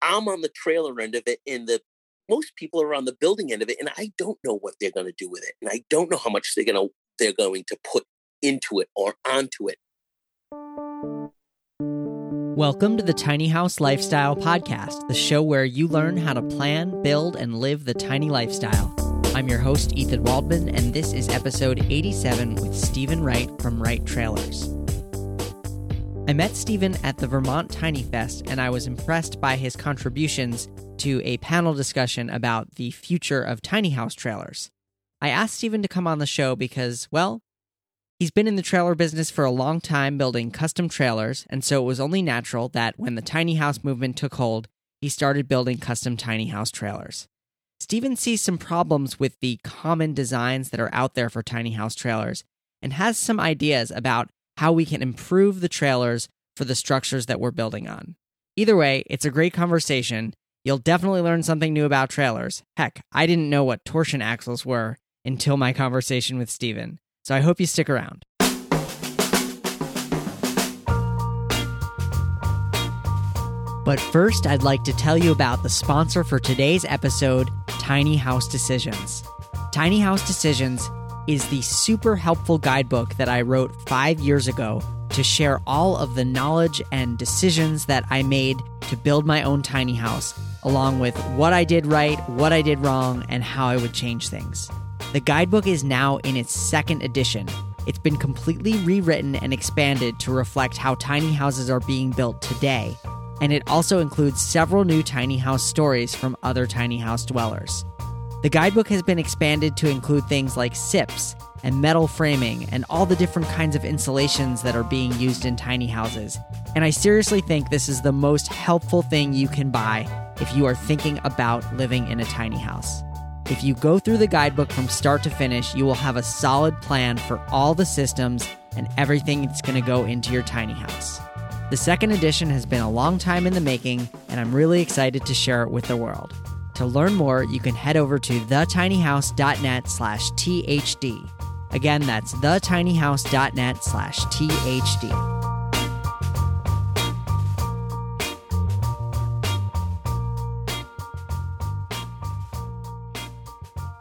I'm on the trailer end of it, and the most people are on the building end of it, and I don't know what they're going to do with it, and I don't know how much they're going to they're going to put into it or onto it. Welcome to the Tiny House Lifestyle Podcast, the show where you learn how to plan, build, and live the tiny lifestyle. I'm your host, Ethan Waldman, and this is episode 87 with Stephen Wright from Wright Trailers. I met Stephen at the Vermont Tiny Fest, and I was impressed by his contributions to a panel discussion about the future of tiny house trailers. I asked Stephen to come on the show because, well, he's been in the trailer business for a long time building custom trailers, and so it was only natural that when the tiny house movement took hold, he started building custom tiny house trailers. Stephen sees some problems with the common designs that are out there for tiny house trailers and has some ideas about how we can improve the trailers for the structures that we're building on. Either way, it's a great conversation. You'll definitely learn something new about trailers. Heck, I didn't know what torsion axles were until my conversation with Stephen. So I hope you stick around. But first, I'd like to tell you about the sponsor for today's episode, Tiny House Decisions. Tiny House Decisions is the super helpful guidebook that I wrote five years ago to share all of the knowledge and decisions that I made to build my own tiny house, along with what I did right, what I did wrong, and how I would change things. The guidebook is now in its second edition. It's been completely rewritten and expanded to reflect how tiny houses are being built today, and it also includes several new tiny house stories from other tiny house dwellers. The guidebook has been expanded to include things like SIPs and metal framing and all the different kinds of insulations that are being used in tiny houses. And I seriously think this is the most helpful thing you can buy if you are thinking about living in a tiny house. If you go through the guidebook from start to finish, you will have a solid plan for all the systems and everything that's going to go into your tiny house. The second edition has been a long time in the making, and I'm really excited to share it with the world. To learn more, you can head over to thetinyhouse.net slash THD. Again, that's thetinyhouse.net slash THD.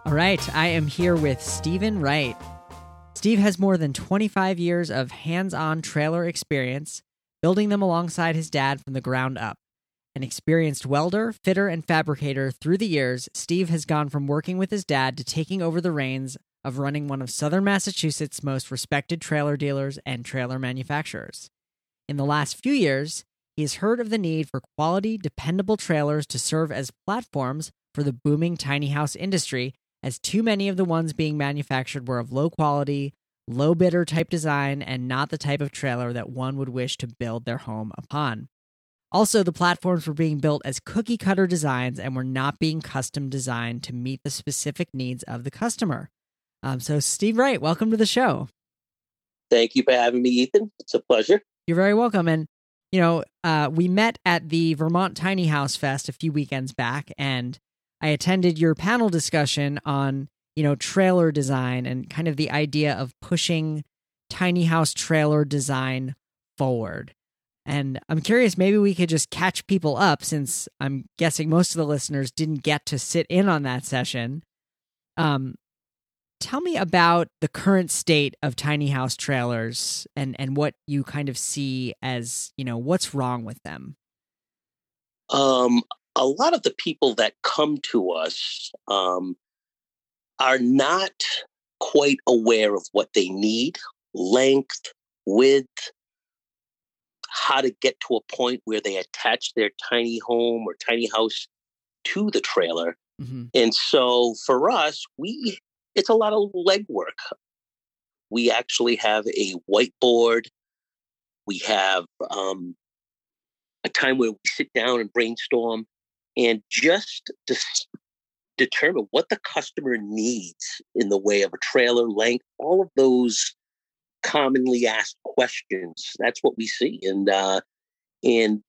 All right, I am here with Stephen Wright. Steve has more than 25 years of hands on trailer experience, building them alongside his dad from the ground up. An experienced welder, fitter, and fabricator through the years, Steve has gone from working with his dad to taking over the reins of running one of southern Massachusetts' most respected trailer dealers and trailer manufacturers. In the last few years, he has heard of the need for quality, dependable trailers to serve as platforms for the booming tiny house industry, as too many of the ones being manufactured were of low quality, low bidder type design, and not the type of trailer that one would wish to build their home upon. Also, the platforms were being built as cookie cutter designs and were not being custom designed to meet the specific needs of the customer. Um, so, Steve Wright, welcome to the show. Thank you for having me, Ethan. It's a pleasure. You're very welcome. And, you know, uh, we met at the Vermont Tiny House Fest a few weekends back, and I attended your panel discussion on, you know, trailer design and kind of the idea of pushing tiny house trailer design forward. And I'm curious, maybe we could just catch people up since I'm guessing most of the listeners didn't get to sit in on that session. Um, tell me about the current state of tiny house trailers and, and what you kind of see as, you know, what's wrong with them. Um, a lot of the people that come to us um, are not quite aware of what they need length, width, how to get to a point where they attach their tiny home or tiny house to the trailer. Mm-hmm. And so for us, we it's a lot of legwork. We actually have a whiteboard. We have um, a time where we sit down and brainstorm and just dis- determine what the customer needs in the way of a trailer length, all of those commonly asked questions. That's what we see, and uh, and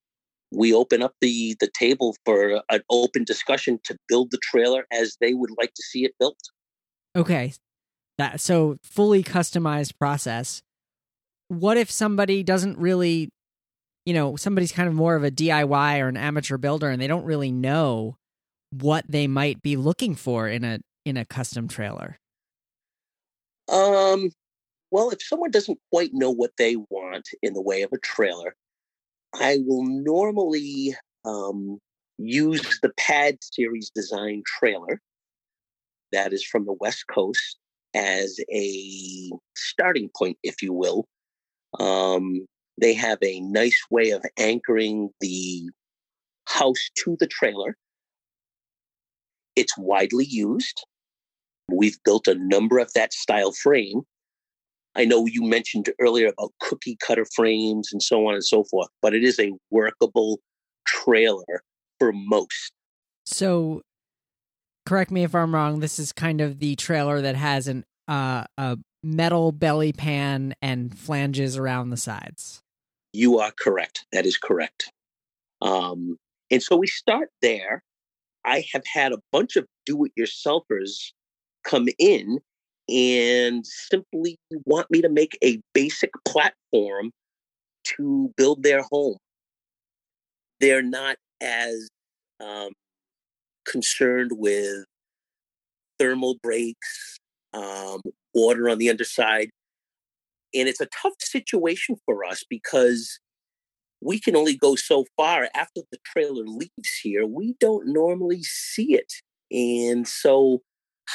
we open up the the table for an open discussion to build the trailer as they would like to see it built. Okay, that so fully customized process. What if somebody doesn't really, you know, somebody's kind of more of a DIY or an amateur builder and they don't really know what they might be looking for in a in a custom trailer? Um, well, if someone doesn't quite know what they want in the way of a trailer, I will normally um, use the Pad Series design trailer that is from the West Coast as a starting point, if you will. Um, they have a nice way of anchoring the house to the trailer. It's widely used. We've built a number of that style frame. I know you mentioned earlier about cookie cutter frames and so on and so forth, but it is a workable trailer for most. So, correct me if I'm wrong. This is kind of the trailer that has an uh, a metal belly pan and flanges around the sides. You are correct. That is correct. Um, and so we start there. I have had a bunch of do-it-yourselfers come in and simply want me to make a basic platform to build their home. They're not as um, concerned with thermal breaks, um, water on the underside. And it's a tough situation for us because we can only go so far after the trailer leaves here. We don't normally see it. And so,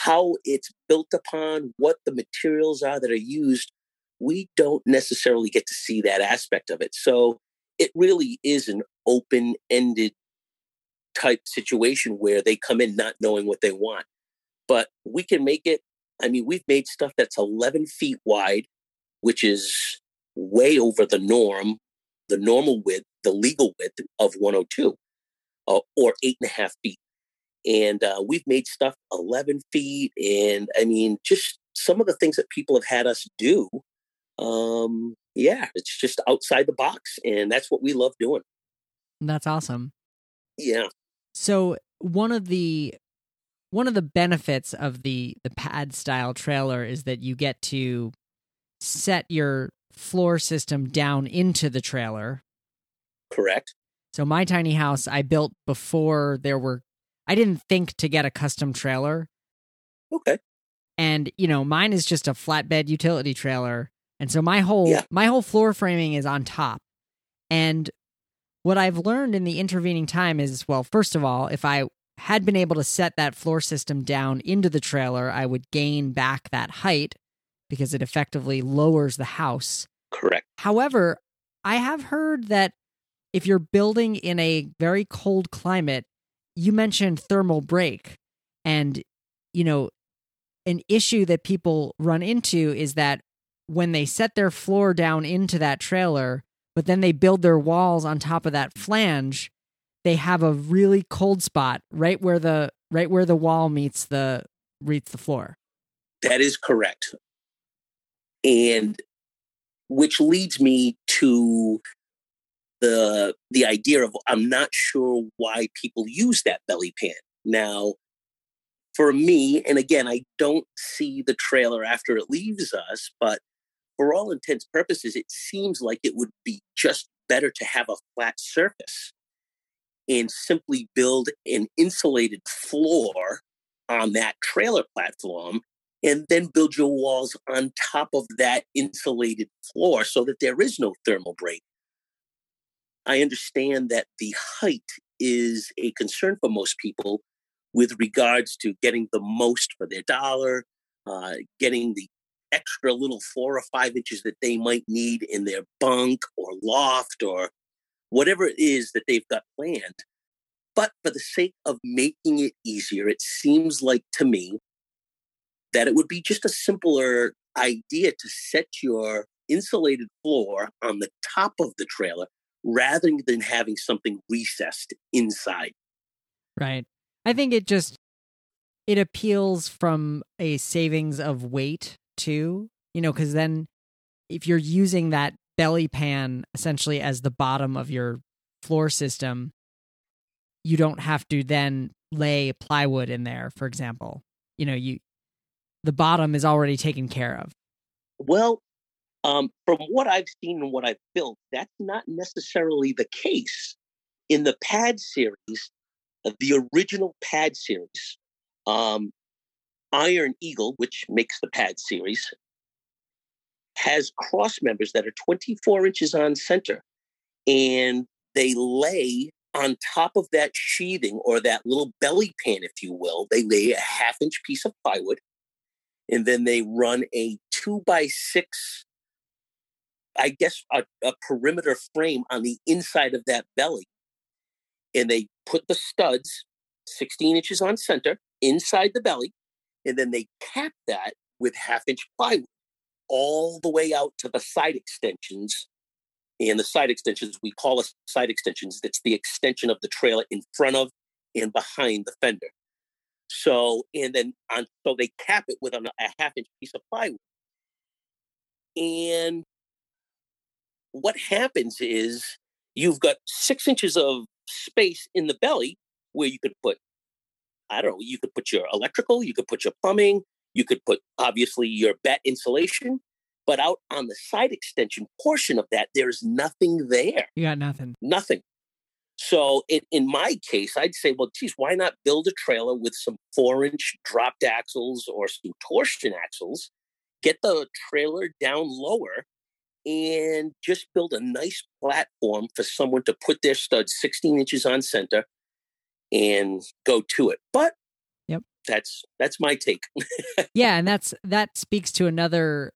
how it's built upon, what the materials are that are used, we don't necessarily get to see that aspect of it. So, it really is an open ended type situation where they come in not knowing what they want. But we can make it. I mean, we've made stuff that's 11 feet wide, which is way over the norm, the normal width, the legal width of 102, uh, or eight and a half feet. And uh, we've made stuff 11 feet. And I mean, just some of the things that people have had us do. Um, yeah, it's just outside the box. And that's what we love doing. That's awesome. Yeah. So one of the one of the benefits of the the pad style trailer is that you get to set your floor system down into the trailer. Correct. So my tiny house I built before there were I didn't think to get a custom trailer. Okay. And you know, mine is just a flatbed utility trailer. And so my whole Yeah. my whole floor framing is on top. And what I've learned in the intervening time is well, first of all, if I had been able to set that floor system down into the trailer, I would gain back that height because it effectively lowers the house. Correct. However, I have heard that if you're building in a very cold climate, you mentioned thermal break. And, you know, an issue that people run into is that when they set their floor down into that trailer, but then they build their walls on top of that flange, they have a really cold spot right where the right where the wall meets the meets the floor. That is correct. And which leads me to the the idea of I'm not sure why people use that belly pan. Now, for me, and again, I don't see the trailer after it leaves us, but for all intents purposes, it seems like it would be just better to have a flat surface and simply build an insulated floor on that trailer platform and then build your walls on top of that insulated floor so that there is no thermal break. I understand that the height is a concern for most people with regards to getting the most for their dollar, uh, getting the extra little four or five inches that they might need in their bunk or loft or whatever it is that they've got planned. But for the sake of making it easier, it seems like to me that it would be just a simpler idea to set your insulated floor on the top of the trailer rather than having something recessed inside. Right. I think it just it appeals from a savings of weight too, you know, cuz then if you're using that belly pan essentially as the bottom of your floor system, you don't have to then lay plywood in there, for example. You know, you the bottom is already taken care of. Well, Um, from what I've seen and what I've built, that's not necessarily the case. In the pad series, uh, the original pad series, um, Iron Eagle, which makes the pad series, has cross members that are 24 inches on center. And they lay on top of that sheathing or that little belly pan, if you will, they lay a half inch piece of plywood and then they run a two by six, I guess, a, a perimeter frame on the inside of that belly. And they put the studs 16 inches on center inside the belly, and then they cap that with half inch plywood all the way out to the side extensions and the side extensions, we call it side extensions. That's the extension of the trailer in front of and behind the fender. So, and then on, so they cap it with a, a half inch piece of plywood. And what happens is you've got six inches of space in the belly where you could put, I don't know, you could put your electrical, you could put your plumbing, you could put obviously your batt insulation, but out on the side extension portion of that, there's nothing there. You got nothing. Nothing. So in, in my case, I'd say, well, geez, why not build a trailer with some four inch dropped axles or some torsion axles, get the trailer down lower, and just build a nice platform for someone to put their studs 16 inches on center and go to it. But yep. that's that's my take. yeah, and that's that speaks to another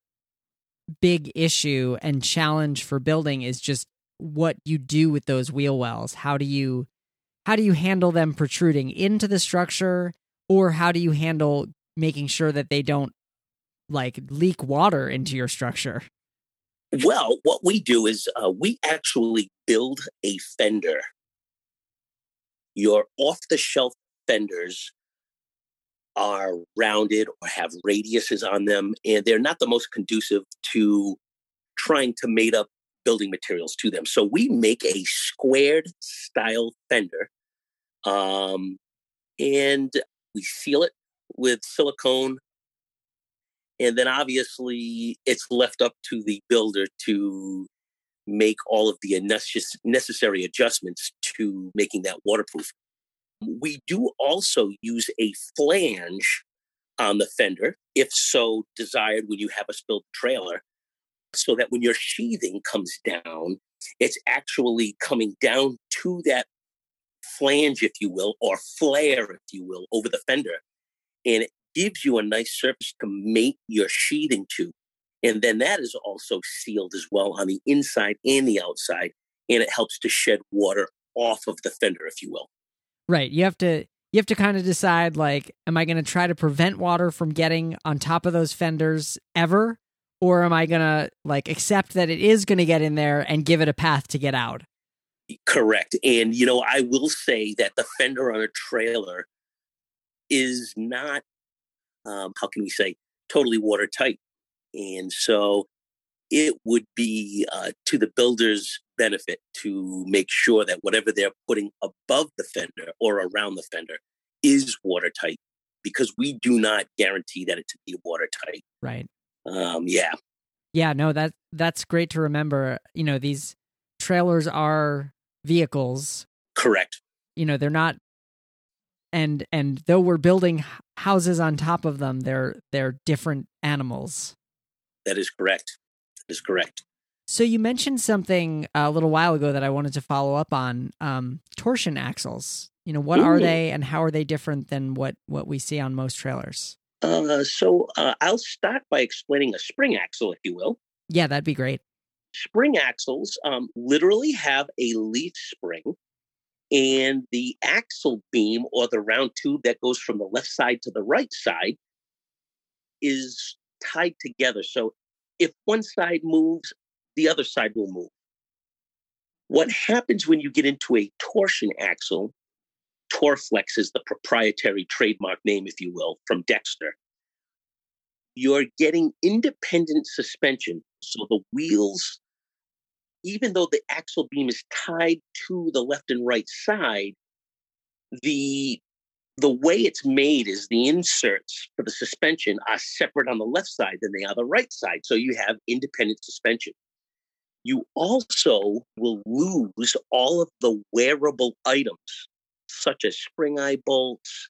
big issue and challenge for building is just what you do with those wheel wells. How do you how do you handle them protruding into the structure or how do you handle making sure that they don't like leak water into your structure? Well, what we do is uh, we actually build a fender. Your off the shelf fenders are rounded or have radiuses on them, and they're not the most conducive to trying to mate up building materials to them. So we make a squared style fender, um, and we seal it with silicone. And then obviously it's left up to the builder to make all of the necessary adjustments to making that waterproof. We do also use a flange on the fender, if so desired when you have a spilled trailer, so that when your sheathing comes down, it's actually coming down to that flange, if you will, or flare, if you will, over the fender. And gives you a nice surface to mate your sheathing to. And then that is also sealed as well on the inside and the outside. And it helps to shed water off of the fender, if you will. Right. You have to you have to kind of decide like am I going to try to prevent water from getting on top of those fenders ever or am I going to like accept that it is going to get in there and give it a path to get out? Correct. And you know, I will say that the fender on a trailer is not um how can we say totally watertight. And so it would be uh, to the builder's benefit to make sure that whatever they're putting above the fender or around the fender is watertight because we do not guarantee that it to be watertight. Right. Um, yeah. Yeah, no, that that's great to remember. You know, these trailers are vehicles. Correct. You know, they're not and and though we're building houses on top of them, they're they're different animals. That is correct That is correct. So you mentioned something a little while ago that I wanted to follow up on um, torsion axles. You know, what Ooh. are they, and how are they different than what what we see on most trailers? Uh, so uh, I'll start by explaining a spring axle, if you will. Yeah, that'd be great. Spring axles um, literally have a leaf spring, and the axle beam or the round tube that goes from the left side to the right side is tied together. So if one side moves, the other side will move. What happens when you get into a torsion axle? Torflex is the proprietary trademark name, if you will, from Dexter. You're getting independent suspension. So the wheels, even though the axle beam is tied to the left and right side, the the way it's made is the inserts for the suspension are separate on the left side than they are the right side. So you have independent suspension. You also will lose all of the wearable items, such as spring eye bolts,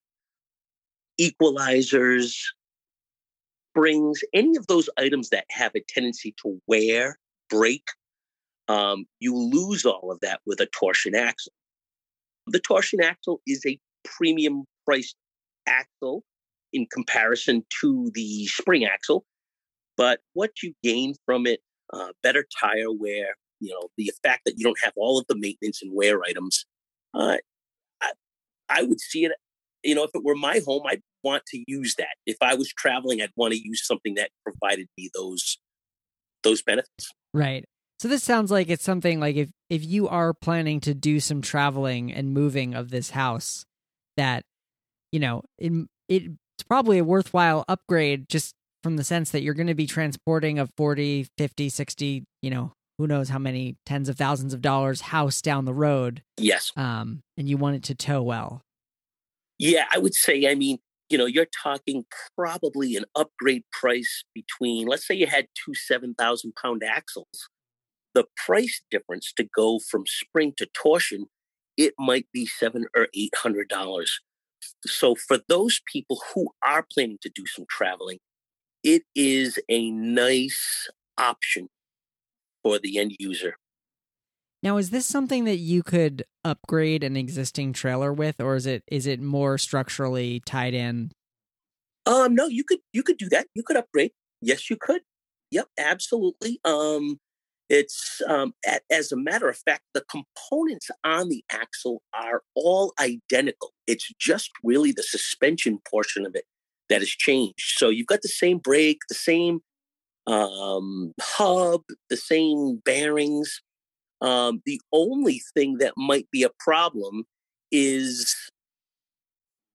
equalizers, springs, any of those items that have a tendency to wear, break. Um, you lose all of that with a torsion axle. The torsion axle is a premium priced axle in comparison to the spring axle. But what you gain from it, uh, better tire wear, you know, the fact that you don't have all of the maintenance and wear items, uh, I, I would see it, you know, if it were my home, I'd want to use that. If I was traveling, I'd want to use something that provided me those those benefits. Right. So this sounds like it's something like if if you are planning to do some traveling and moving of this house, that you know it, it's probably a worthwhile upgrade just from the sense that you're going to be transporting a 40 50 60 you know who knows how many tens of thousands of dollars house down the road yes. um and you want it to tow well. Yeah i would say i mean you know you're talking probably an upgrade price between let's say you had two 7000 pound axles the price difference to go from spring to torsion it might be seven or eight hundred dollars so for those people who are planning to do some traveling, it is a nice option for the end user. Now, is this something that you could upgrade an existing trailer with, or is it is it more structurally tied in? Um, no, you could you could do that. You could upgrade. Yes, you could. Yep, absolutely. Um, it's, um, as a matter of fact, the components on the axle are all identical. It's just really the suspension portion of it that has changed. So you've got the same brake, the same um, hub, the same bearings. Um, the only thing that might be a problem is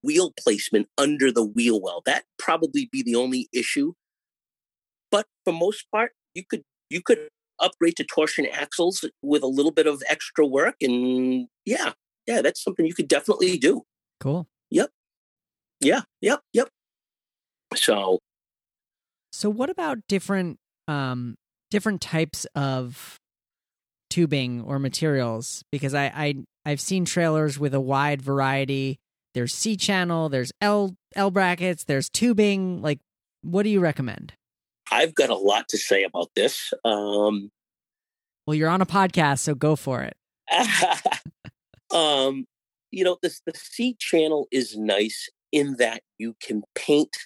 wheel placement under the wheel well. That probably be the only issue. But for most part, you could you could upgrade to torsion axles with a little bit of extra work. And yeah, yeah, that's something you could definitely do. Cool. Yep. Yeah. Yep. Yep. So, so what about different, um, different types of tubing or materials? Because I, I, I've seen trailers with a wide variety. There's C channel, there's L L brackets, there's tubing. Like, what do you recommend? I've got a lot to say about this. Um, well, you're on a podcast, so go for it. um, you know, this the C channel is nice in that you can paint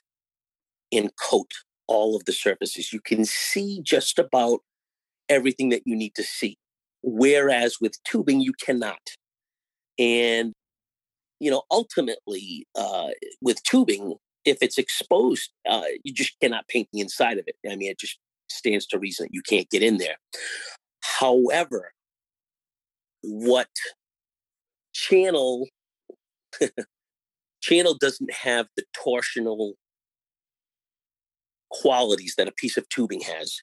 and coat all of the surfaces. You can see just about everything that you need to see. Whereas with tubing, you cannot. And, you know, ultimately, uh, with tubing, if it's exposed, uh, you just cannot paint the inside of it. I mean, it just stands to reason that you can't get in there. However, what channel channel doesn't have the torsional qualities that a piece of tubing has.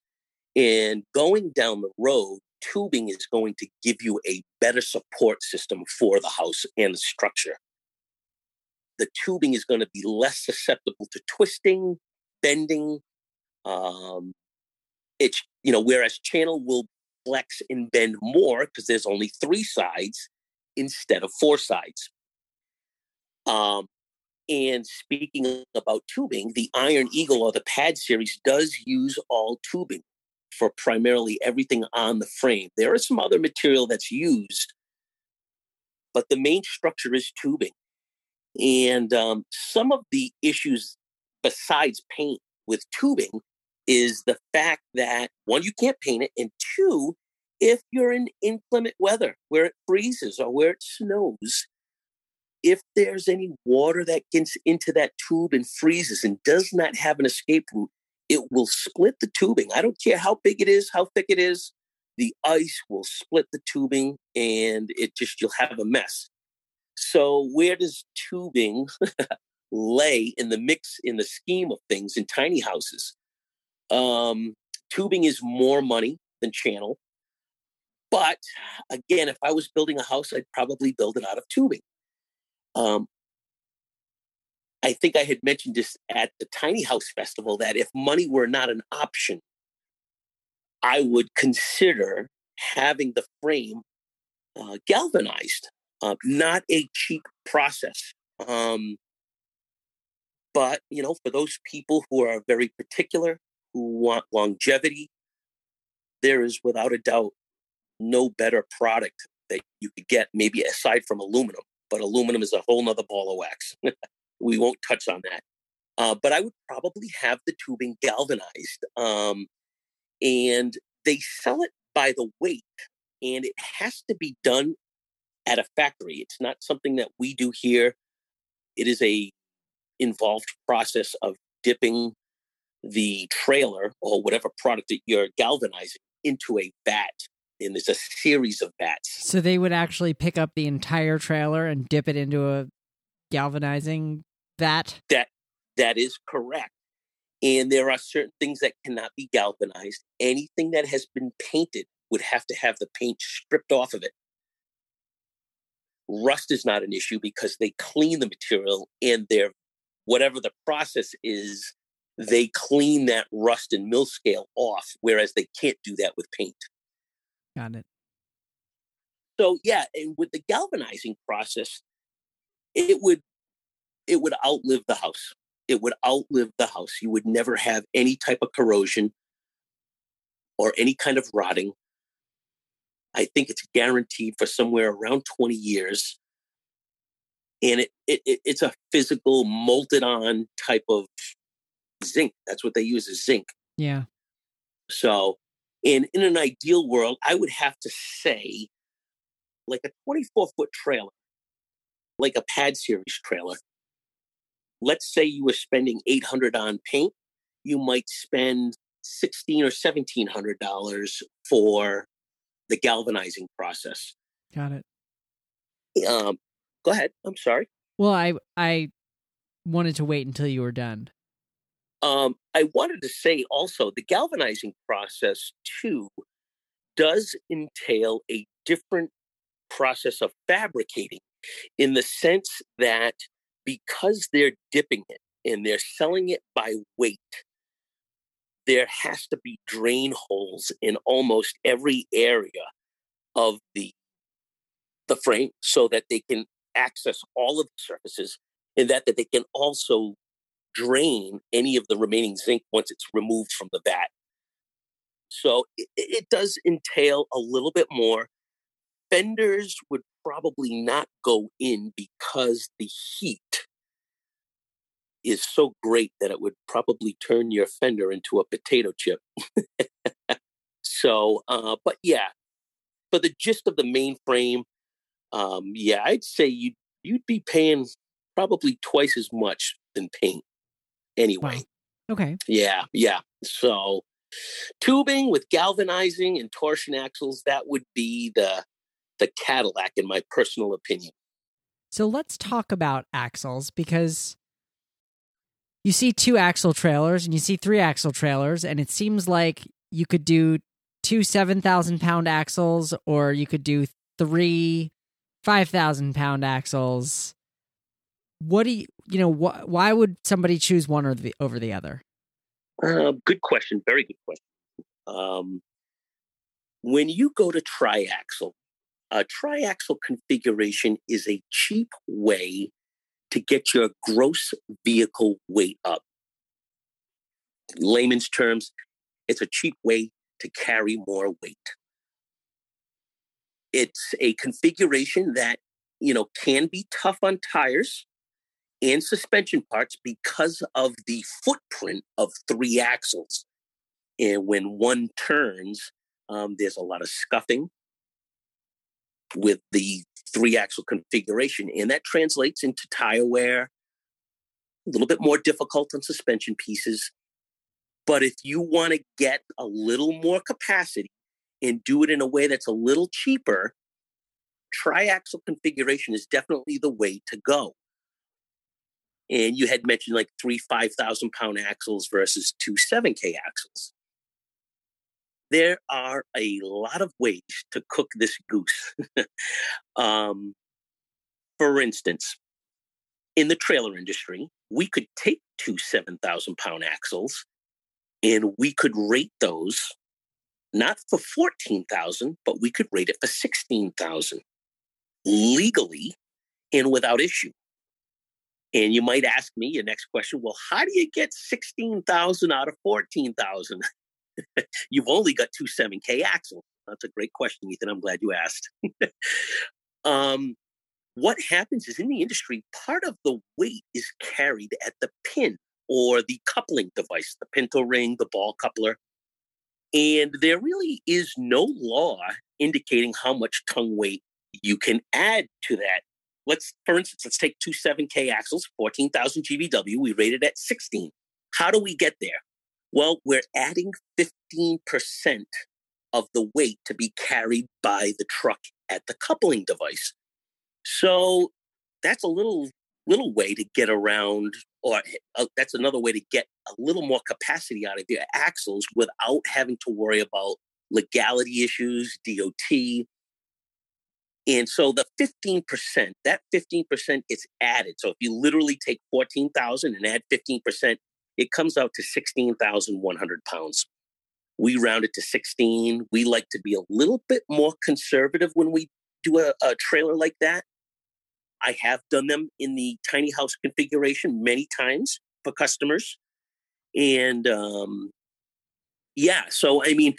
And going down the road, tubing is going to give you a better support system for the house and the structure the tubing is going to be less susceptible to twisting, bending. Um, it's, you know, whereas channel will flex and bend more because there's only three sides instead of four sides. Um, and speaking about tubing, the Iron Eagle or the Pad series does use all tubing for primarily everything on the frame. There is some other material that's used, but the main structure is tubing. And um, some of the issues besides paint with tubing is the fact that one, you can't paint it, and two, if you're in inclement weather where it freezes or where it snows, if there's any water that gets into that tube and freezes and does not have an escape route, it will split the tubing. I don't care how big it is, how thick it is, the ice will split the tubing and it just, you'll have a mess. So, where does tubing lay in the mix, in the scheme of things in tiny houses? Um, tubing is more money than channel. But again, if I was building a house, I'd probably build it out of tubing. Um, I think I had mentioned this at the Tiny House Festival that if money were not an option, I would consider having the frame uh, galvanized, uh, not a cheap process. Um, but, you know, for those people who are very particular, who want longevity, there is without a doubt no better product that you could get, maybe aside from aluminum. But aluminum is a whole nother ball of wax. we won't touch on that. Uh, but I would probably have the tubing galvanized. Um, and they sell it by the weight, and it has to be done at a factory. It's not something that we do here. It is a involved process of dipping the trailer or whatever product that you're galvanizing into a vat. And there's a series of vats. So they would actually pick up the entire trailer and dip it into a galvanizing vat? That that is correct. And there are certain things that cannot be galvanized. Anything that has been painted would have to have the paint stripped off of it. Rust is not an issue because they clean the material and their whatever the process is, they clean that rust and mill scale off, whereas they can't do that with paint. Got it. So yeah, and with the galvanizing process, it would it would outlive the house. It would outlive the house. You would never have any type of corrosion or any kind of rotting. I think it's guaranteed for somewhere around 20 years. And it, it, it it's a physical molded on type of zinc. That's what they use is zinc. Yeah. So in in an ideal world, I would have to say like a 24 foot trailer, like a pad series trailer. Let's say you were spending 800 on paint, you might spend 16 or 1700 dollars for the galvanizing process. Got it. Um, go ahead. I'm sorry. Well, I I wanted to wait until you were done. Um, I wanted to say also the galvanizing process too does entail a different process of fabricating in the sense that because they're dipping it and they're selling it by weight, there has to be drain holes in almost every area of the the frame so that they can access all of the surfaces and that, that they can also drain any of the remaining zinc once it's removed from the vat. So it, it does entail a little bit more. Fenders would probably not go in because the heat is so great that it would probably turn your fender into a potato chip. so, uh, but yeah, for the gist of the mainframe, um, yeah, I'd say you'd you'd be paying probably twice as much than paint anyway. Wow. Okay. Yeah, yeah. So tubing with galvanizing and torsion axles, that would be the the Cadillac in my personal opinion. So let's talk about axles because you see two axle trailers and you see three axle trailers, and it seems like you could do two 7,000 pound axles or you could do three 5,000 pound axles. What do you you know wh- why would somebody choose one or the over the other? Uh, good question. Very good question. Um, when you go to triaxle a triaxle configuration is a cheap way to get your gross vehicle weight up in layman's terms it's a cheap way to carry more weight it's a configuration that you know can be tough on tires and suspension parts because of the footprint of three axles. And when one turns, um, there's a lot of scuffing with the three axle configuration, and that translates into tire wear, a little bit more difficult on suspension pieces. But if you want to get a little more capacity and do it in a way that's a little cheaper, triaxle configuration is definitely the way to go. And you had mentioned like three 5,000 pound axles versus two 7K axles. There are a lot of ways to cook this goose. um, for instance, in the trailer industry, we could take two 7,000 pound axles and we could rate those not for 14,000, but we could rate it for 16,000 legally and without issue. And you might ask me your next question, well, how do you get 16,000 out of 14,000? You've only got two 7K axles. That's a great question, Ethan. I'm glad you asked. um, what happens is in the industry, part of the weight is carried at the pin or the coupling device, the pintle ring, the ball coupler. And there really is no law indicating how much tongue weight you can add to that. Let's, for instance, let's take two 7K axles, 14,000 GVW. We rated at 16. How do we get there? Well, we're adding 15% of the weight to be carried by the truck at the coupling device. So that's a little little way to get around, or uh, that's another way to get a little more capacity out of your axles without having to worry about legality issues, DOT. And so the 15%, that 15% is added. So if you literally take 14,000 and add 15%, it comes out to 16,100 pounds. We round it to 16. We like to be a little bit more conservative when we do a, a trailer like that. I have done them in the tiny house configuration many times for customers. And um, yeah, so I mean,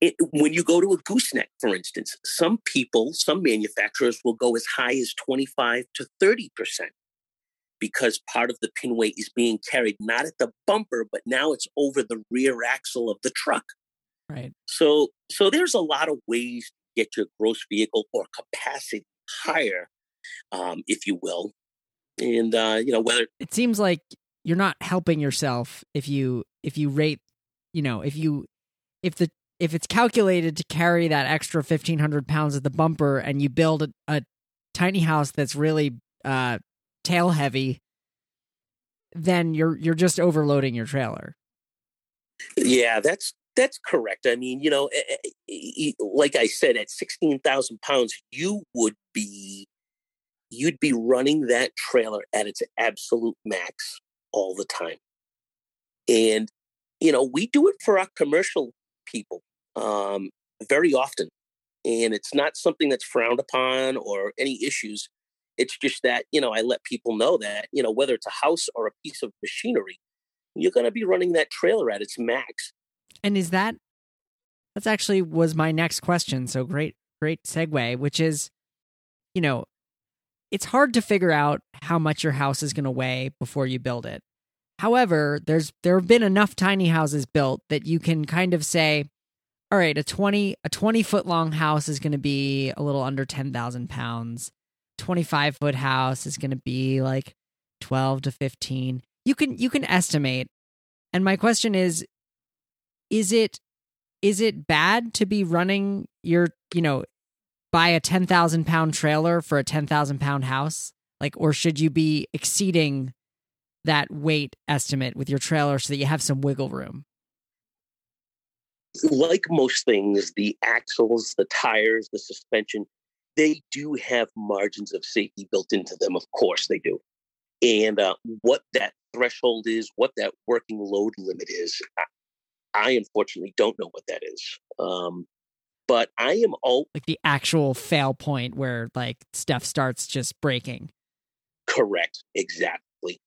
it, when you go to a gooseneck, for instance, some people, some manufacturers will go as high as 25 to 30% because part of the pin weight is being carried not at the bumper, but now it's over the rear axle of the truck. Right. So, so there's a lot of ways to get your gross vehicle or capacity higher um, if you will. And uh, you know whether it seems like you're not helping yourself if you if you rate, you know, if you if the if it's calculated to carry that extra 1500 pounds at the bumper and you build a, a tiny house that's really uh, tail heavy then you're you're just overloading your trailer yeah that's that's correct i mean you know eh, eh, like i said at 16000 pounds you would be you'd be running that trailer at its absolute max all the time. And, you know, we do it for our commercial people um, very often. And it's not something that's frowned upon or any issues. It's just that, you know, I let people know that, you know, whether it's a house or a piece of machinery, you're going to be running that trailer at its max. And is that, that's actually was my next question. So great, great segue, which is, you know, it's hard to figure out how much your house is going to weigh before you build it. However, there's there have been enough tiny houses built that you can kind of say, all right, a 20 a 20 foot long house is going to be a little under 10,000 pounds. 25 foot house is going to be like 12 to 15. You can you can estimate. And my question is is it is it bad to be running your, you know, buy a 10,000 pound trailer for a 10,000 pound house? Like, or should you be exceeding that weight estimate with your trailer so that you have some wiggle room? Like most things, the axles, the tires, the suspension, they do have margins of safety built into them. Of course, they do. And uh, what that threshold is, what that working load limit is, I, I unfortunately don't know what that is. Um, but I am all like the actual fail point where like stuff starts just breaking. Correct, exactly.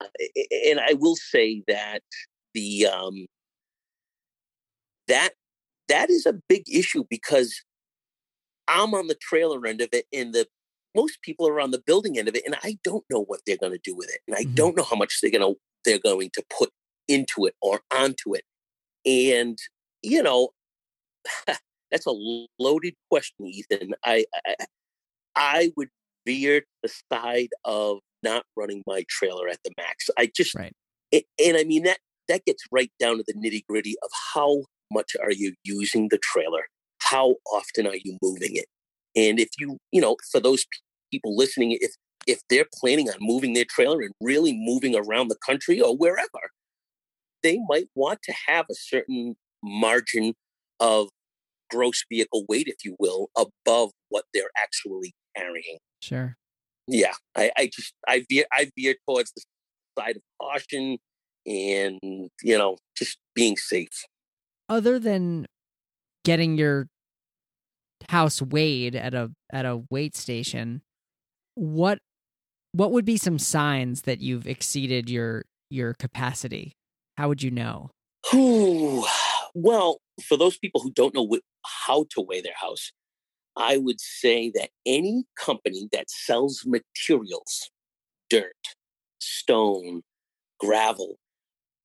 And I will say that the um that that is a big issue because I'm on the trailer end of it and the most people are on the building end of it and I don't know what they're going to do with it and I mm-hmm. don't know how much they're going to they're going to put into it or onto it. And you know, that's a loaded question, Ethan. I, I, I would veer the side of not running my trailer at the max. I just right. and, and I mean that that gets right down to the nitty gritty of how much are you using the trailer? How often are you moving it? And if you, you know, for those people listening, if if they're planning on moving their trailer and really moving around the country or wherever, they might want to have a certain margin of gross vehicle weight, if you will, above what they're actually carrying. Sure. Yeah, I, I just I veer I veer towards the side of caution and, you know, just being safe. Other than getting your house weighed at a at a weight station, what what would be some signs that you've exceeded your your capacity? How would you know? Ooh, well, for those people who don't know how to weigh their house, I would say that any company that sells materials, dirt, stone, gravel,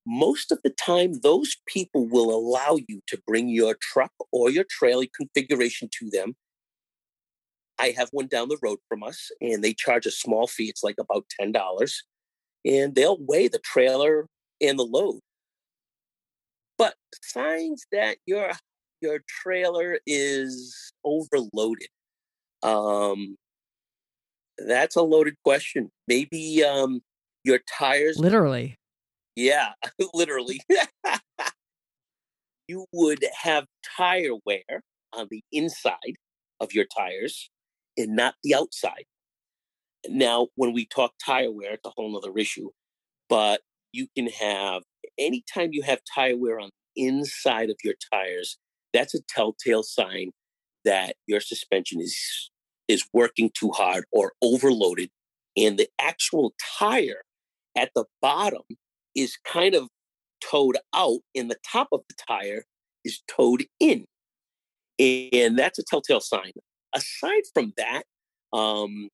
most of the time, those people will allow you to bring your truck or your trailer configuration to them. I have one down the road from us, and they charge a small fee. It's like about $10. And they'll weigh the trailer and the load. But signs that your your trailer is overloaded. Um, that's a loaded question. Maybe um, your tires. Literally. Yeah, literally. you would have tire wear on the inside of your tires and not the outside. Now, when we talk tire wear, it's a whole other issue, but you can have anytime you have tire wear on the inside of your tires, that's a telltale sign that your suspension is is working too hard or overloaded and the actual tire at the bottom is kind of toed out and the top of the tire is toed in and that's a telltale sign aside from that um,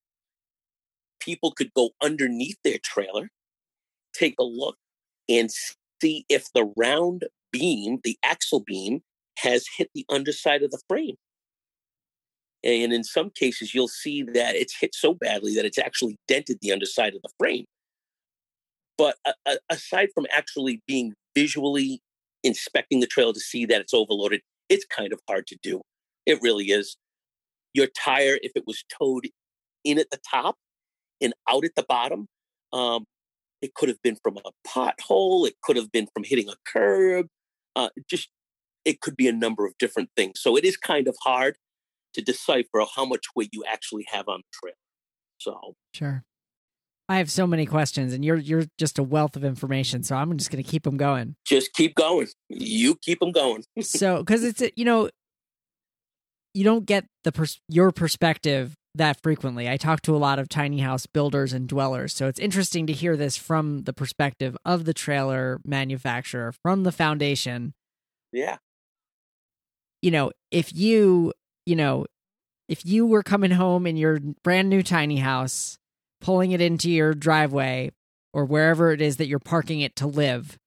people could go underneath their trailer take a look and see if the round beam the axle beam has hit the underside of the frame. And in some cases, you'll see that it's hit so badly that it's actually dented the underside of the frame. But uh, aside from actually being visually inspecting the trail to see that it's overloaded, it's kind of hard to do. It really is. Your tire, if it was toed in at the top and out at the bottom, um, it could have been from a pothole. It could have been from hitting a curb. Uh, just it could be a number of different things. So it is kind of hard to decipher how much weight you actually have on the trail. So sure. I have so many questions, and you're you're just a wealth of information. So I'm just going to keep them going. Just keep going. You keep them going. so, because it's you know, you don't get the pers- your perspective that frequently. I talk to a lot of tiny house builders and dwellers, so it's interesting to hear this from the perspective of the trailer manufacturer, from the foundation. Yeah you know, if you, you know, if you were coming home in your brand new tiny house, pulling it into your driveway or wherever it is that you're parking it to live,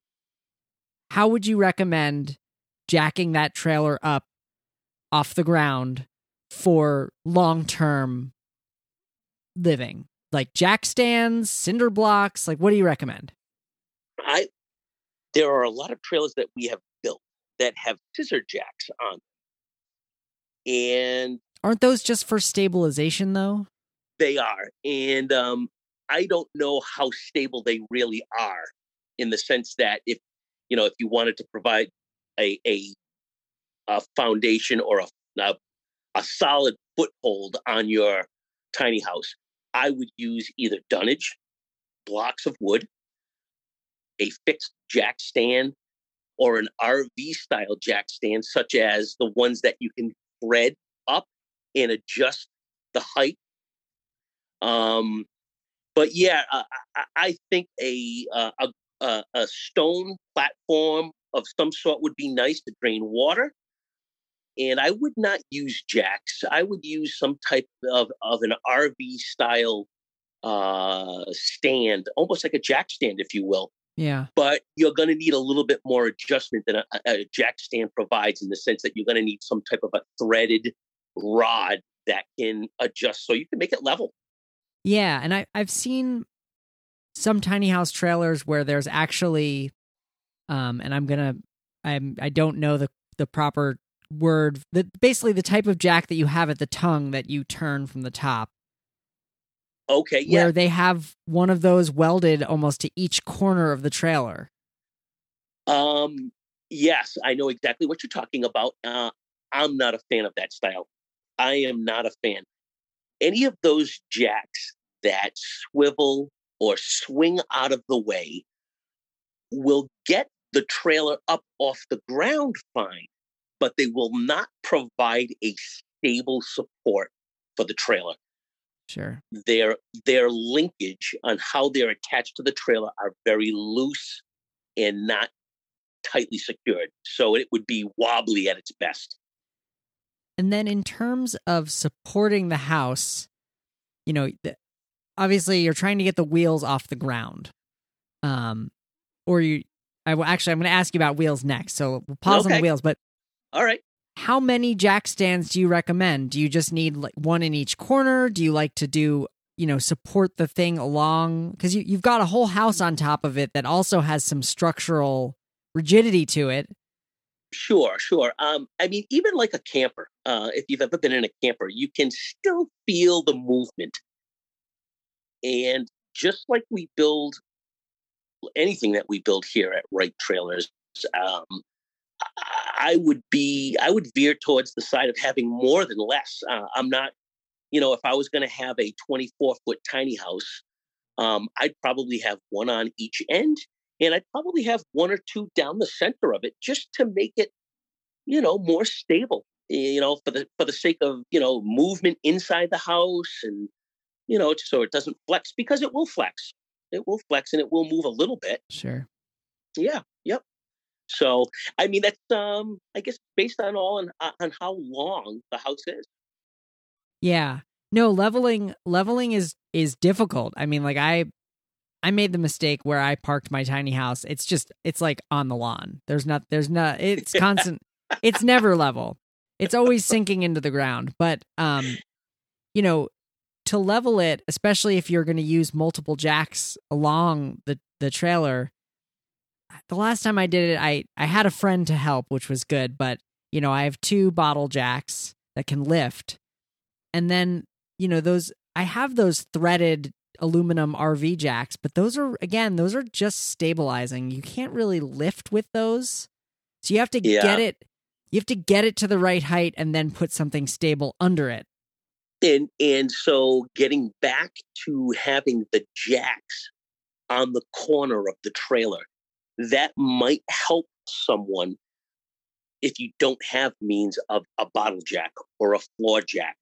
how would you recommend jacking that trailer up off the ground for long term living? Like jack stands, cinder blocks, like what do you recommend? I there are a lot of trailers that we have built that have scissor jacks on And aren't those just for stabilization though? They are. And um, I don't know how stable they really are in the sense that if, you know, if you wanted to provide a, a, a foundation or a, a, a solid foothold on your tiny house, I would use either dunnage, blocks of wood, a fixed jack stand or an RV style jack stand, such as the ones that you can thread up and adjust the height. Um, but yeah, I, I, think a, uh, a a stone platform of some sort would be nice to drain water. And I would not use jacks. I would use some type of, of an RV style uh, stand, almost like a jack stand, if you will, yeah. But you're going to need a little bit more adjustment than a, a jack stand provides in the sense that you're going to need some type of a threaded rod that can adjust so you can make it level. Yeah. And I, I've seen some tiny house trailers where there's actually, um, and I'm going to, I'm, I don't know the, the proper word, that basically the type of jack that you have at the tongue that you turn from the top. Okay, yeah. Where they have one of those welded almost to each corner of the trailer. Um, yes, I know exactly what you're talking about. Uh, I'm not a fan of that style. I am not a fan. Any of those jacks that swivel or swing out of the way will get the trailer up off the ground fine, but they will not provide a stable support for the trailer. Sure. Their their linkage on how they're attached to the trailer are very loose and not tightly secured. So it would be wobbly at its best. And then in terms of supporting the house, you know, obviously you're trying to get the wheels off the ground. Um or you I will actually I'm going to ask you about wheels next. So we'll pause okay. on the wheels, but All right. How many jack stands do you recommend? Do you just need like one in each corner? Do you like to do, you know, support the thing along cuz you you've got a whole house on top of it that also has some structural rigidity to it. Sure, sure. Um, I mean, even like a camper, uh, if you've ever been in a camper, you can still feel the movement. And just like we build anything that we build here at Wright Trailers, um, I would be, I would veer towards the side of having more than less. Uh, I'm not, you know, if I was going to have a 24 foot tiny house, um, I'd probably have one on each end and I'd probably have one or two down the center of it just to make it, you know, more stable. You know, for the for the sake of you know movement inside the house, and you know, so it doesn't flex because it will flex. It will flex and it will move a little bit. Sure. Yeah. Yep. So, I mean, that's um, I guess based on all on on how long the house is. Yeah. No, leveling leveling is is difficult. I mean, like I I made the mistake where I parked my tiny house. It's just it's like on the lawn. There's not there's not it's constant it's never level. It's always sinking into the ground. But um you know, to level it, especially if you're going to use multiple jacks along the the trailer, the last time I did it, I I had a friend to help, which was good, but you know, I have two bottle jacks that can lift. And then, you know, those I have those threaded aluminum RV jacks, but those are again, those are just stabilizing. You can't really lift with those. So you have to yeah. get it you have to get it to the right height and then put something stable under it. And and so getting back to having the jacks on the corner of the trailer, that might help someone if you don't have means of a bottle jack or a floor jack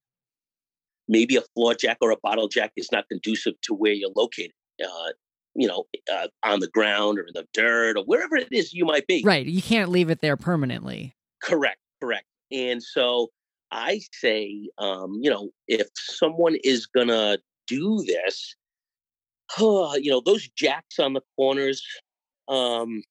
maybe a floor jack or a bottle jack is not conducive to where you're located. Uh, you know, uh, on the ground or in the dirt or wherever it is you might be. Right. You can't leave it there permanently. Correct. Correct. And so I say, um, you know, if someone is to do this, uh, you know, those jacks on the corners, um,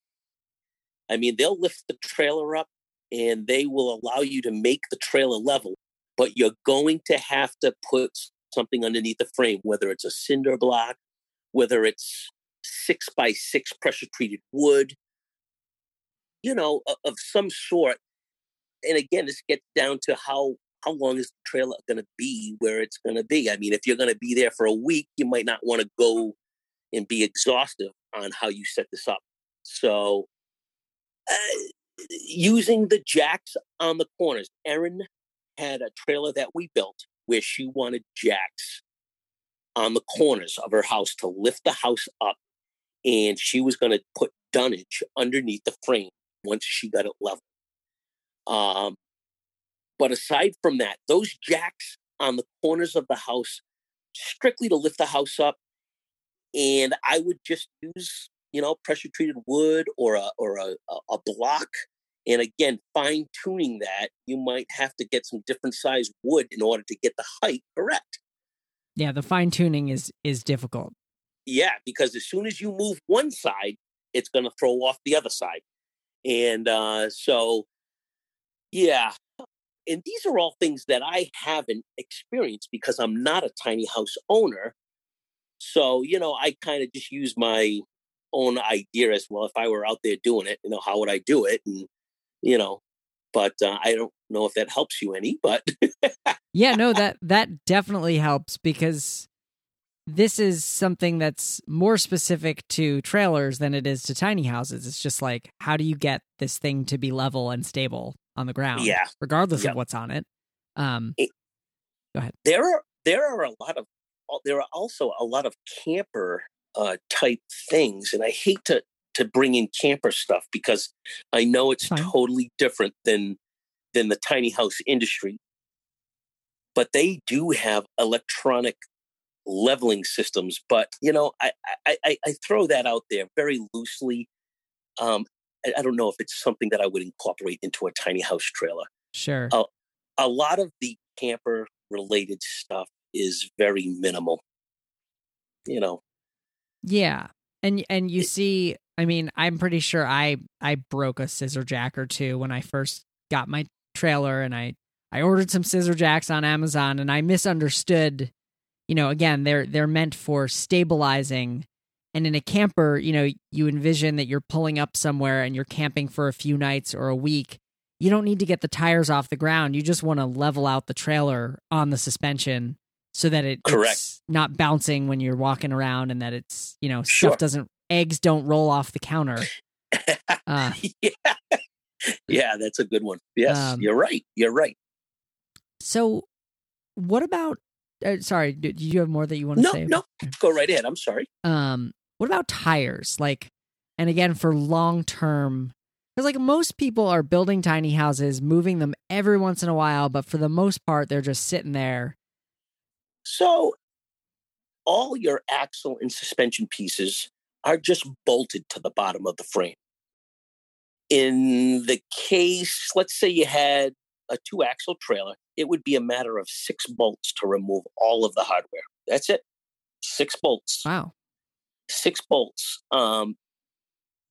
I mean, they'll lift the trailer up and they will allow you to make the trailer level but you're going to have to put something underneath the frame, whether it's a cinder block, whether it's six by six pressure treated wood, you know, of some sort. And again, this gets down to how how long is the trailer going to be where it's going to be? I mean, if you're going to be there for a week, you might not want to go and be exhaustive on how you set this up. So, uh, using the jacks on the corners, Erin had a trailer that we built where she wanted jacks on the corners of her house to lift the house up. And she was going to put dunnage underneath the frame once she got it level. Um, but aside from that, those jacks on the corners of the house, strictly to lift the house up. And I would just use, you know, pressure treated wood or a or a, a block and again, fine tuning that, you might have to get some different size wood in order to get the height correct. Yeah, the fine tuning is is difficult. Yeah, because as soon as you move one side, it's going to throw off the other side. And uh, so, yeah. And these are all things that I haven't experienced because I'm not a tiny house owner. So, you know, I kind of just use my own idea as well. If I were out there doing it, you know, how would I do it? And you know, but uh, I don't know if that helps you any, but yeah, no, that that definitely helps because this is something that's more specific to trailers than it is to tiny houses. It's just like how do you get this thing to be level and stable on the ground, yeah, regardless yep. of what's on it. Um, it, go ahead. There are there are a lot of there are also a lot of camper uh, type things, and I hate to to bring in camper stuff because I know it's Fine. totally different than than the tiny house industry. But they do have electronic leveling systems. But you know, I I, I, throw that out there very loosely. Um, I, I don't know if it's something that I would incorporate into a tiny house trailer. Sure. Oh. A lot of the camper related stuff is very minimal. You know, Yeah. And and you see, I mean, I'm pretty sure I I broke a scissor jack or two when I first got my trailer and I I ordered some scissor jacks on Amazon and I misunderstood, you know, again, they're they're meant for stabilizing and in a camper, you know, you envision that you're pulling up somewhere and you're camping for a few nights or a week. You don't need to get the tires off the ground. You just want to level out the trailer on the suspension so that it, Correct. it's not bouncing when you're walking around and that it's, you know, Sure. stuff doesn't, eggs don't roll off the counter. Uh, yeah, yeah, that's a good one. Yes, Um, you're right. You're right. so, what about, uh, sorry, do, do you have more that you want to No, say? no, go right ahead. I'm sorry. um what about tires like and again for long term because like most people are building tiny houses moving them every once in a while but for the most part they're just sitting there So, all your axle and suspension pieces are just bolted to the bottom of the frame. In the case, let's say you had a two axle trailer, it would be a matter of six bolts to remove all of the hardware. That's it. Six bolts. wow Six bolts. Um,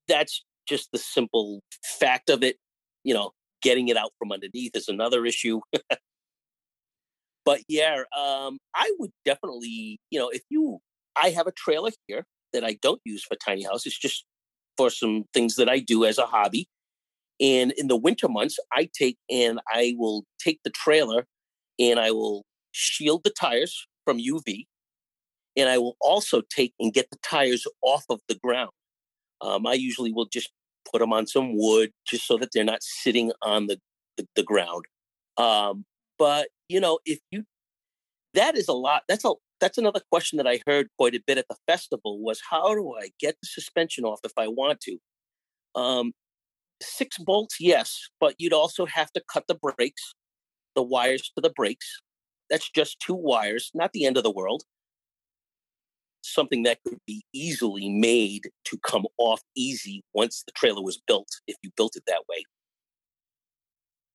that's just the simple fact of it. You know, getting it out from underneath is another issue. but yeah, um, I would definitely, you know, if you, I have a trailer here that I don't use for tiny house. It's just for some things that I do as a hobby. And in the winter months, I take and I will take the trailer and I will shield the tires from UV. And I will also take and get the tires off of the ground. Um, I usually will just put them on some wood just so that they're not sitting on the, the, the ground. Um, but you know, if you that is a lot. That's a that's another question that I heard quite a bit at the festival was how do I get the suspension off if I want to? Um, six bolts, yes, but you'd also have to cut the brakes, the wires to the brakes. That's just two wires, not the end of the world. Something that could be easily made to come off easy once the trailer was built, if you built it that way.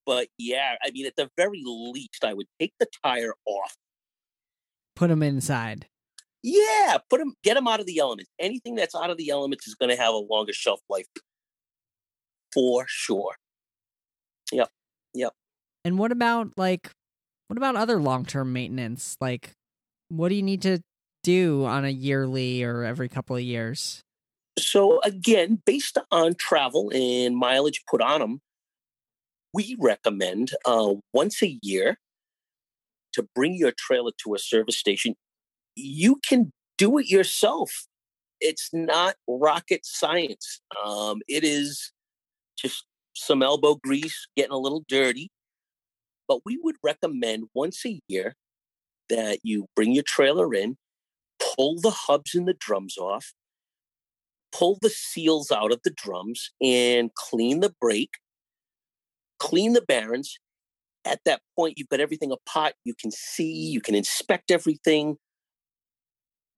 But yeah, I mean, at the very least, I would take the tire off. put them inside Yeah, put them, get them out of the elements. Anything that's out of the elements is going to have a longer shelf life, for sure. Yep, yep. and what about like what about other long-term maintenance like what do you need to do on a yearly or every couple of years So again, based on travel and mileage put on them, we recommend uh, once a year to bring your trailer to a service station. You can do it yourself. It's not rocket science. Um, it is just some elbow grease, getting a little dirty. But we would recommend once a year that you bring your trailer in, pull the hubs and the drums off, pull the seals out of the drums and clean the brake, clean the bearings. At that point, you've got everything apart. You can see, you can inspect everything.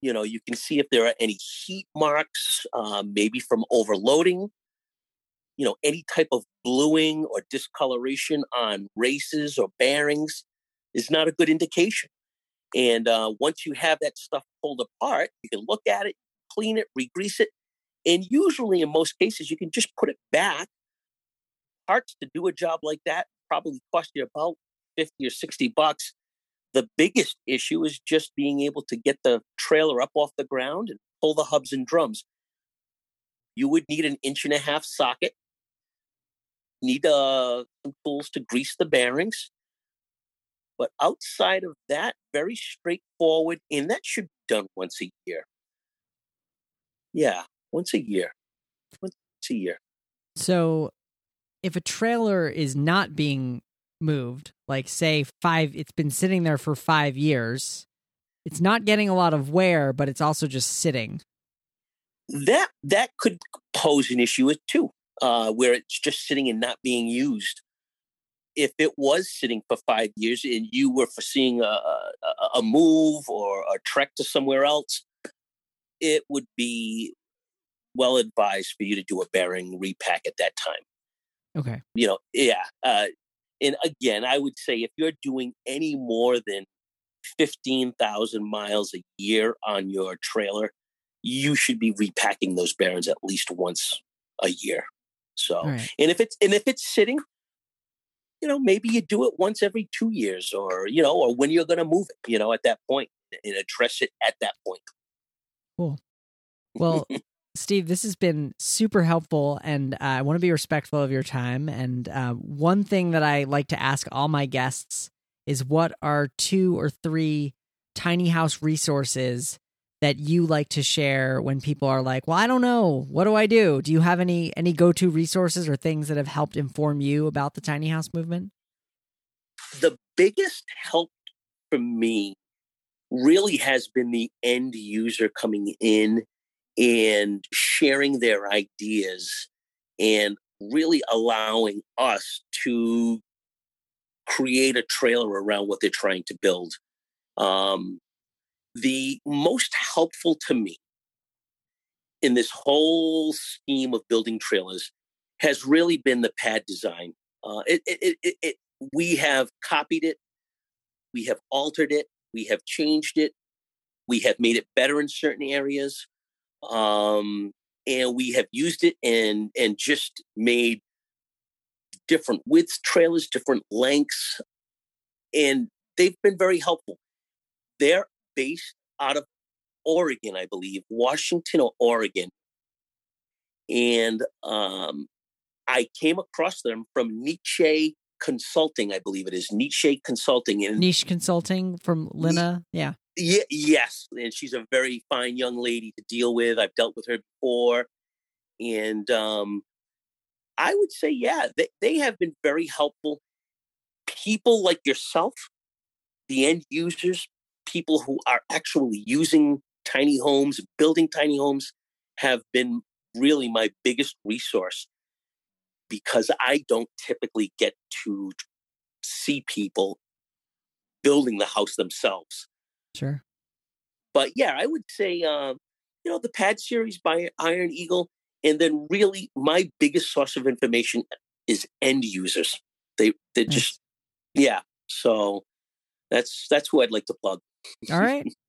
You know, you can see if there are any heat marks, uh, maybe from overloading. You know, any type of bluing or discoloration on races or bearings is not a good indication. And uh, once you have that stuff pulled apart, you can look at it, clean it, re-grease it, and usually, in most cases, you can just put it back. Parts to do a job like that probably cost you about 50 or 60 bucks. The biggest issue is just being able to get the trailer up off the ground and pull the hubs and drums. You would need an inch and a half socket, need uh, some tools to grease the bearings. But outside of that, very straightforward, and that should be done once a year. Yeah, once a year. Once a year. So, if a trailer is not being moved, like say five, it's been sitting there for five years, it's not getting a lot of wear, but it's also just sitting. that that could pose an issue with too, uh, where it's just sitting and not being used. If it was sitting for five years and you were foreseeing a, a, a move or a trek to somewhere else, it would be well advised for you to do a bearing repack at that time. Okay. You know, yeah. Uh, and again, I would say if you're doing any more than 15,000 miles a year on your trailer, you should be repacking those bearings at least once a year. So, right. and if it's and if it's sitting, you know, maybe you do it once every two years, or you know, or when you're going to move it, you know, at that point, and address it at that point. Cool. Well, Steve, this has been super helpful, and uh, I want to be respectful of your time. And uh, one thing that I like to ask all my guests is what are two or three tiny house resources that you like to share when people are like, "Well, I don't know, what do I do?" Do you have any any go to resources or things that have helped inform you about the tiny house movement? The biggest help for me really has been the end user coming in and sharing their ideas and really allowing us to create a trailer around what they're trying to build. Um, the most helpful to me in this whole scheme of building trailers has really been the pad design. Uh, it, it, it, it, we have copied it, we have altered it, we have changed it, we have made it better in certain areas, um, and we have used it and and just made different width trailers, different lengths, and they've been very helpful. They're based out of Oregon, I believe, Washington or Oregon. And um, I came across them from Niche Consulting, I believe it is Niche Consulting. And Niche Consulting from Lina, yeah. Yeah, yes, and she's a very fine young lady to deal with. I've dealt with her before, and um, I would say, yeah, they, they have been very helpful. People like yourself, the end users, people who are actually using tiny homes, building tiny homes, have been really my biggest resource because I don't typically get to see people building the house themselves. Sure. But yeah, I would say, um, you know, the pad series by Iron Eagle and then really my biggest source of information is end users. They they nice. just yeah. So that's that's who I'd like to plug. All right.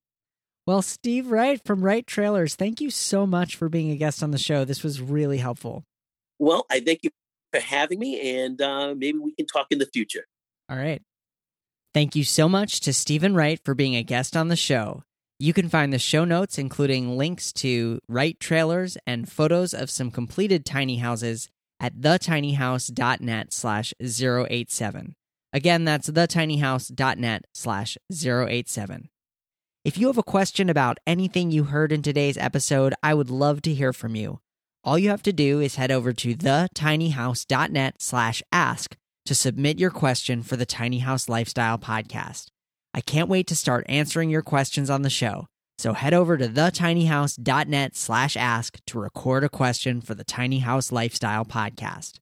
Well, Steve Wright from Wright Trailers, thank you so much for being a guest on the show. This was really helpful. Well, I thank you for having me, and uh, maybe we can talk in the future. All right. Thank you so much to Stephen Wright for being a guest on the show. You can find the show notes, including links to Wright trailers and photos of some completed tiny houses at thetinyhouse.net slash 087. Again, that's thetinyhouse.net slash 087. If you have a question about anything you heard in today's episode, I would love to hear from you. All you have to do is head over to thetinyhouse.net slash ask to submit your question for the Tiny House Lifestyle podcast. I can't wait to start answering your questions on the show. So head over to thetinyhouse.net slash ask to record a question for the Tiny House Lifestyle podcast.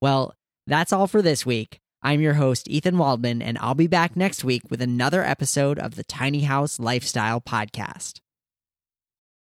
Well, that's all for this week. I'm your host, Ethan Waldman, and I'll be back next week with another episode of the Tiny House Lifestyle podcast.